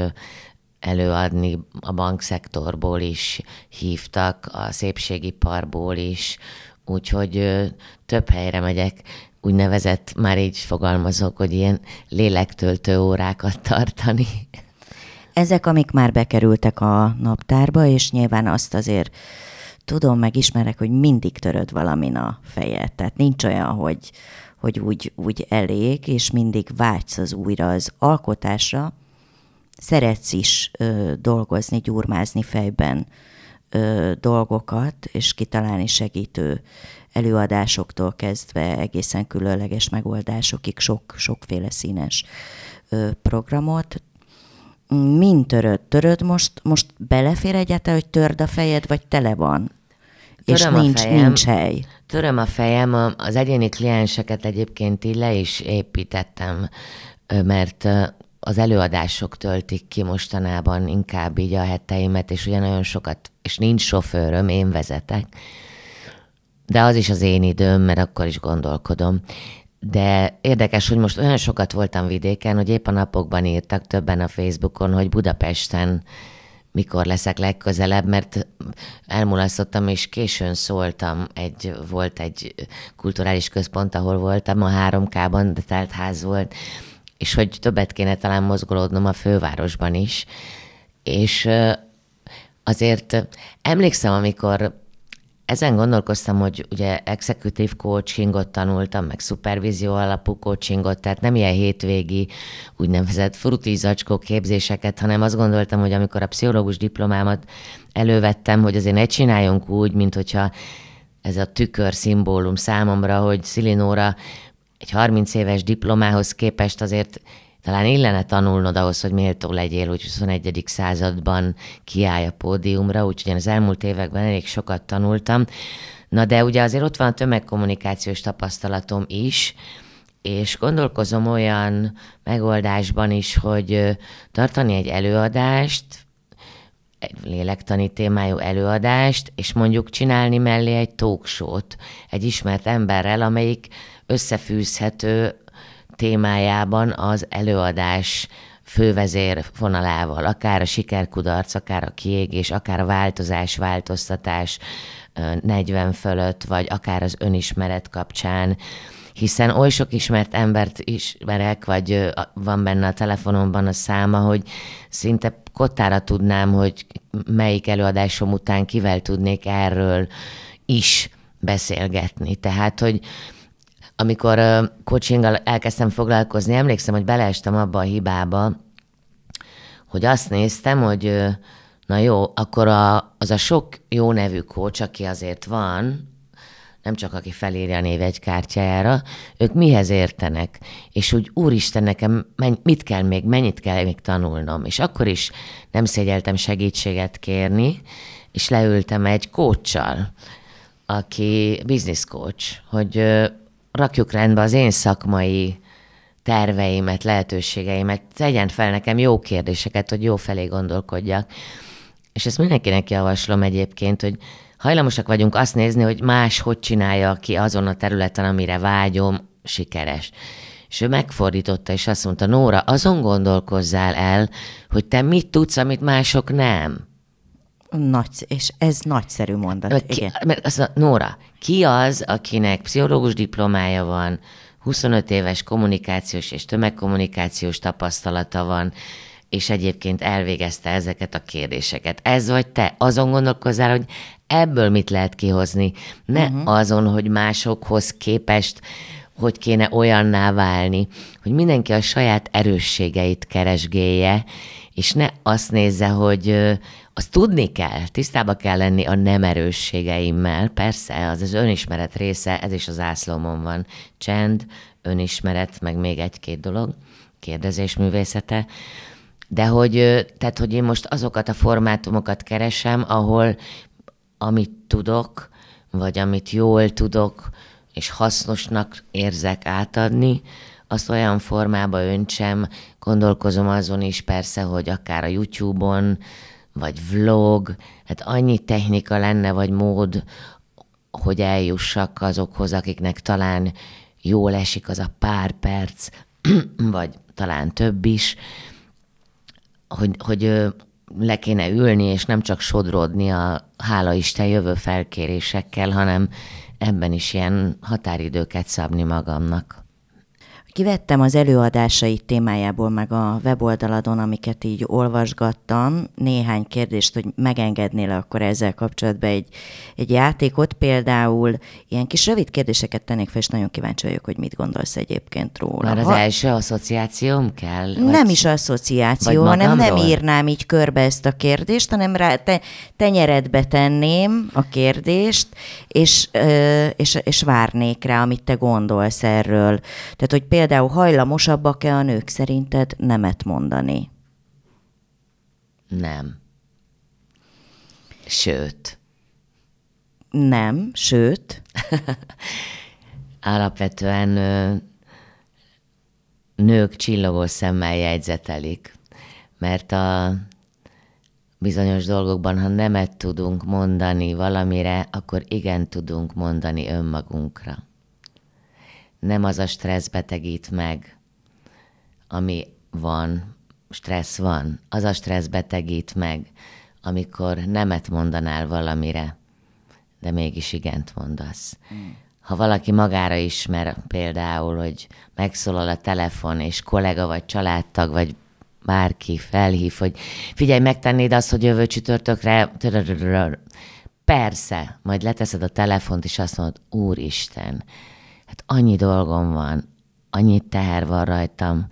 előadni, a bankszektorból is hívtak, a szépségiparból is, úgyhogy több helyre megyek, úgynevezett, már így fogalmazok, hogy ilyen lélektöltő órákat tartani. Ezek, amik már bekerültek a naptárba, és nyilván azt azért tudom, meg ismerek, hogy mindig töröd valamin a fejed. Tehát nincs olyan, hogy, hogy úgy, úgy elég, és mindig vágysz az újra az alkotásra. Szeretsz is ö, dolgozni, gyurmázni fejben ö, dolgokat, és kitalálni segítő előadásoktól kezdve egészen különleges megoldásokig sok, sokféle színes programot. Mind töröd? Töröd most, most belefér egyáltalán, hogy törd a fejed, vagy tele van? Töröm és nincs, fejem, nincs hely. Töröm a fejem, az egyéni klienseket egyébként így le is építettem, mert az előadások töltik ki mostanában inkább így a heteimet, és ugye nagyon sokat, és nincs sofőröm, én vezetek, de az is az én időm, mert akkor is gondolkodom. De érdekes, hogy most olyan sokat voltam vidéken, hogy épp a napokban írtak többen a Facebookon, hogy Budapesten mikor leszek legközelebb, mert elmulasztottam, és későn szóltam. Egy, volt egy kulturális központ, ahol voltam, a 3K-ban, de telt ház volt, és hogy többet kéne talán mozgolódnom a fővárosban is. És azért emlékszem, amikor ezen gondolkoztam, hogy ugye executive coachingot tanultam, meg szupervízió alapú coachingot, tehát nem ilyen hétvégi úgynevezett frutizacskó képzéseket, hanem azt gondoltam, hogy amikor a pszichológus diplomámat elővettem, hogy azért ne csináljunk úgy, mint hogyha ez a tükör szimbólum számomra, hogy Szilinóra egy 30 éves diplomához képest azért talán illene tanulnod ahhoz, hogy méltó legyél, hogy 21. században kiállj a pódiumra, úgyhogy én az elmúlt években elég sokat tanultam. Na de ugye azért ott van a tömegkommunikációs tapasztalatom is, és gondolkozom olyan megoldásban is, hogy tartani egy előadást, egy lélektani témájú előadást, és mondjuk csinálni mellé egy talkshow-t egy ismert emberrel, amelyik összefűzhető témájában az előadás fővezér vonalával, akár a sikerkudarc, akár a kiégés, akár a változás, változtatás 40 fölött, vagy akár az önismeret kapcsán, hiszen oly sok ismert embert ismerek, vagy van benne a telefonomban a száma, hogy szinte kottára tudnám, hogy melyik előadásom után kivel tudnék erről is beszélgetni. Tehát, hogy amikor coachinggal elkezdtem foglalkozni, emlékszem, hogy beleestem abba a hibába, hogy azt néztem, hogy na jó, akkor a, az a sok jó nevű coach, aki azért van, nem csak aki felírja a névegykártyájára, ők mihez értenek, és úgy úristen, nekem mit kell még, mennyit kell még tanulnom, és akkor is nem szégyeltem segítséget kérni, és leültem egy coachal, aki business coach, hogy rakjuk rendbe az én szakmai terveimet, lehetőségeimet, tegyen fel nekem jó kérdéseket, hogy jó felé gondolkodjak. És ezt mindenkinek javaslom egyébként, hogy hajlamosak vagyunk azt nézni, hogy más hogy csinálja ki azon a területen, amire vágyom, sikeres. És ő megfordította, és azt mondta, Nóra, azon gondolkozzál el, hogy te mit tudsz, amit mások nem. Nagy, és ez nagyszerű mondat. Mert, ki, mert az a, Nóra, ki az, akinek pszichológus diplomája van, 25 éves kommunikációs és tömegkommunikációs tapasztalata van, és egyébként elvégezte ezeket a kérdéseket. Ez vagy te, azon gondolkozzál, hogy ebből mit lehet kihozni, ne uh-huh. azon, hogy másokhoz képest hogy kéne olyanná válni, hogy mindenki a saját erősségeit keresgélje, és ne azt nézze, hogy azt tudni kell, tisztába kell lenni a nem erősségeimmel. Persze, az az önismeret része, ez is az ászlómon van. Csend, önismeret, meg még egy-két dolog, kérdezés művészete. De hogy, tehát, hogy én most azokat a formátumokat keresem, ahol amit tudok, vagy amit jól tudok, és hasznosnak érzek átadni, azt olyan formába öntsem, gondolkozom azon is persze, hogy akár a YouTube-on, vagy vlog, hát annyi technika lenne, vagy mód, hogy eljussak azokhoz, akiknek talán jól esik az a pár perc, vagy talán több is, hogy, hogy le kéne ülni, és nem csak sodrodni a hála Isten jövő felkérésekkel, hanem ebben is ilyen határidőket szabni magamnak. Kivettem az előadásait témájából meg a weboldaladon, amiket így olvasgattam, néhány kérdést, hogy megengednél akkor ezzel kapcsolatban egy, egy játékot. Például ilyen kis rövid kérdéseket tennék fel, és nagyon kíváncsi vagyok, hogy mit gondolsz egyébként róla. Már az ha... első asszociációm kell? Vagy... Nem is asszociáció, hanem nem írnám így körbe ezt a kérdést, hanem rá te, tenyeredbe tenném a kérdést, és, és, és várnék rá, amit te gondolsz erről. Tehát, hogy például például hajlamosabbak-e a nők szerinted nemet mondani? Nem. Sőt. Nem, sőt. Alapvetően nők csillogó szemmel jegyzetelik, mert a bizonyos dolgokban, ha nemet tudunk mondani valamire, akkor igen tudunk mondani önmagunkra nem az a stressz betegít meg, ami van, stressz van, az a stressz betegít meg, amikor nemet mondanál valamire, de mégis igent mondasz. Mm. Ha valaki magára ismer például, hogy megszólal a telefon, és kollega vagy családtag, vagy bárki felhív, hogy figyelj, megtennéd azt, hogy jövő csütörtökre... Persze, majd leteszed a telefont, és azt mondod, Úristen, annyi dolgom van, annyi teher van rajtam,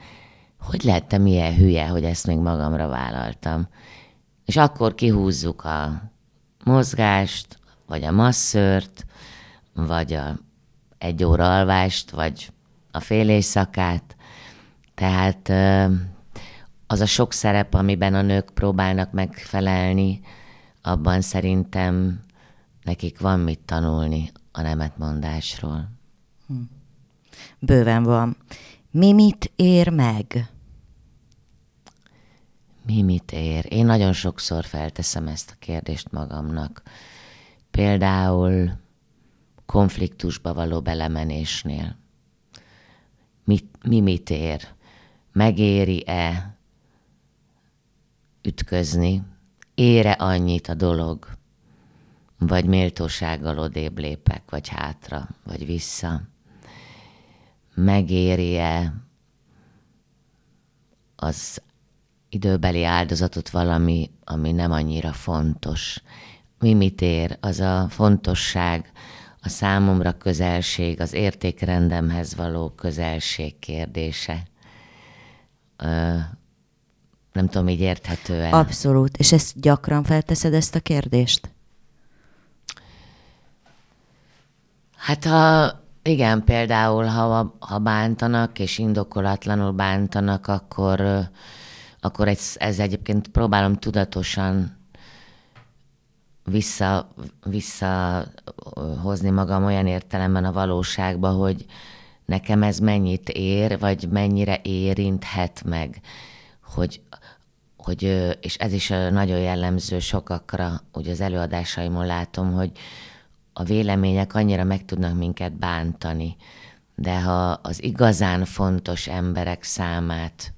hogy lettem ilyen hülye, hogy ezt még magamra vállaltam. És akkor kihúzzuk a mozgást, vagy a masszört, vagy a egy óra alvást, vagy a fél éjszakát. Tehát az a sok szerep, amiben a nők próbálnak megfelelni, abban szerintem nekik van mit tanulni a nemetmondásról. Bőven van. Mi mit ér meg? Mi mit ér? Én nagyon sokszor felteszem ezt a kérdést magamnak. Például konfliktusba való belemenésnél. Mi, mi mit ér? Megéri-e ütközni? Ére annyit a dolog? Vagy méltósággal odébb lépek, vagy hátra, vagy vissza? Megéri-e az időbeli áldozatot valami, ami nem annyira fontos. Mi mit ér? Az a fontosság, a számomra közelség, az értékrendemhez való közelség kérdése. Ö, nem tudom, így érthető -e. Abszolút. És ezt gyakran felteszed ezt a kérdést? Hát ha igen, például, ha, ha bántanak, és indokolatlanul bántanak, akkor, akkor ez, ez egyébként próbálom tudatosan vissza, visszahozni magam olyan értelemben a valóságba, hogy nekem ez mennyit ér, vagy mennyire érinthet meg, hogy, hogy és ez is nagyon jellemző sokakra, úgy az előadásaimon látom, hogy, a vélemények annyira meg tudnak minket bántani, de ha az igazán fontos emberek számát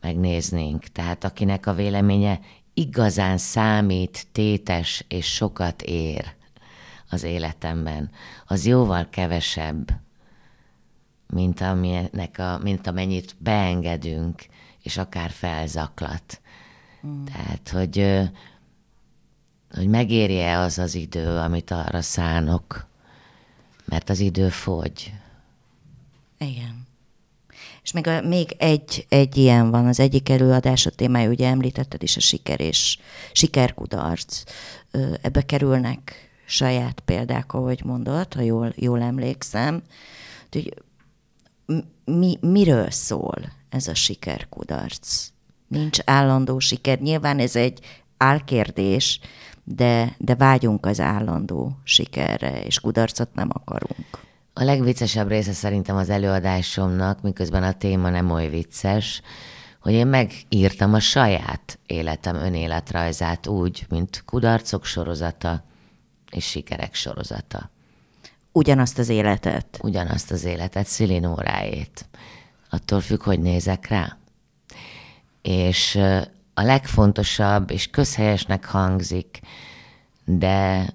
megnéznénk, tehát akinek a véleménye igazán számít, tétes és sokat ér az életemben, az jóval kevesebb, mint, aminek a, mint amennyit beengedünk, és akár felzaklat. Mm. Tehát, hogy hogy megérje az az idő, amit arra szánok, mert az idő fogy. Igen. És még, a, még egy, egy ilyen van, az egyik előadás a témája, ugye említetted is a siker és sikerkudarc. Ebbe kerülnek saját példák, ahogy mondod, ha jól, jól emlékszem. Hogy mi, miről szól ez a sikerkudarc? Nincs állandó siker. Nyilván ez egy álkérdés, de, de vágyunk az állandó sikerre, és kudarcot nem akarunk. A legviccesebb része szerintem az előadásomnak, miközben a téma nem oly vicces, hogy én megírtam a saját életem önéletrajzát úgy, mint kudarcok sorozata és sikerek sorozata. Ugyanazt az életet? Ugyanazt az életet, Szilinóráét. Attól függ, hogy nézek rá. És a legfontosabb, és közhelyesnek hangzik, de,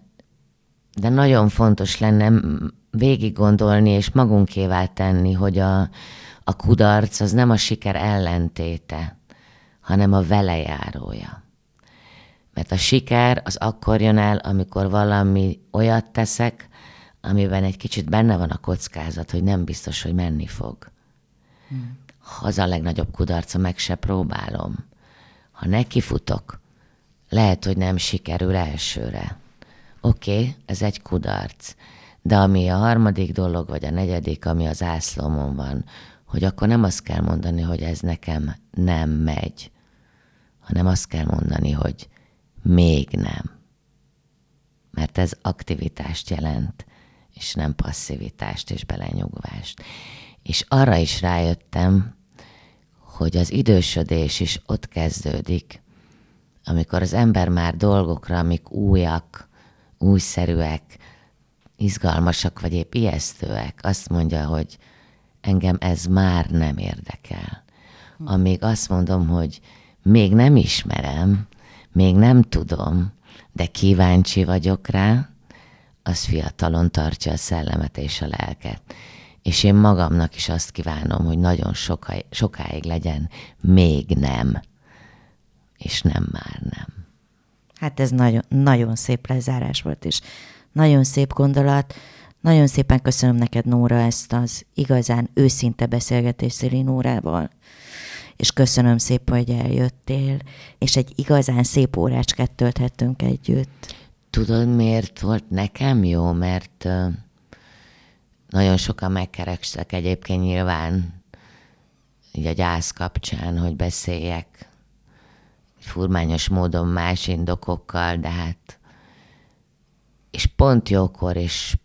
de nagyon fontos lenne végig gondolni és magunkévá tenni, hogy a, a kudarc az nem a siker ellentéte, hanem a velejárója. Mert a siker az akkor jön el, amikor valami olyat teszek, amiben egy kicsit benne van a kockázat, hogy nem biztos, hogy menni fog. Hmm. Az a legnagyobb kudarca, meg se próbálom. Ha nekifutok, lehet, hogy nem sikerül elsőre. Oké, okay, ez egy kudarc. De ami a harmadik dolog, vagy a negyedik, ami az ászlomon van, hogy akkor nem azt kell mondani, hogy ez nekem nem megy, hanem azt kell mondani, hogy még nem. Mert ez aktivitást jelent, és nem passzivitást és belenyugvást. És arra is rájöttem, hogy az idősödés is ott kezdődik, amikor az ember már dolgokra, amik újak, újszerűek, izgalmasak, vagy épp ijesztőek, azt mondja, hogy engem ez már nem érdekel. Amíg azt mondom, hogy még nem ismerem, még nem tudom, de kíváncsi vagyok rá, az fiatalon tartja a szellemet és a lelket. És én magamnak is azt kívánom, hogy nagyon soká, sokáig legyen még nem, és nem már nem. Hát ez nagyon, nagyon szép lezárás volt, és nagyon szép gondolat. Nagyon szépen köszönöm neked, Nóra, ezt az igazán őszinte beszélgetést Szili Nórával, és köszönöm szépen, hogy eljöttél, és egy igazán szép órácskát tölthettünk együtt. Tudod, miért volt nekem jó? Mert nagyon sokan megkerestek egyébként nyilván így a gyász kapcsán, hogy beszéljek furmányos módon más indokokkal, de hát és pont jókor, és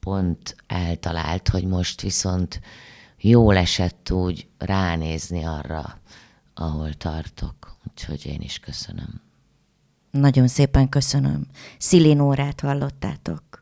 pont eltalált, hogy most viszont jól esett úgy ránézni arra, ahol tartok. Úgyhogy én is köszönöm. Nagyon szépen köszönöm. Szilinórát hallottátok.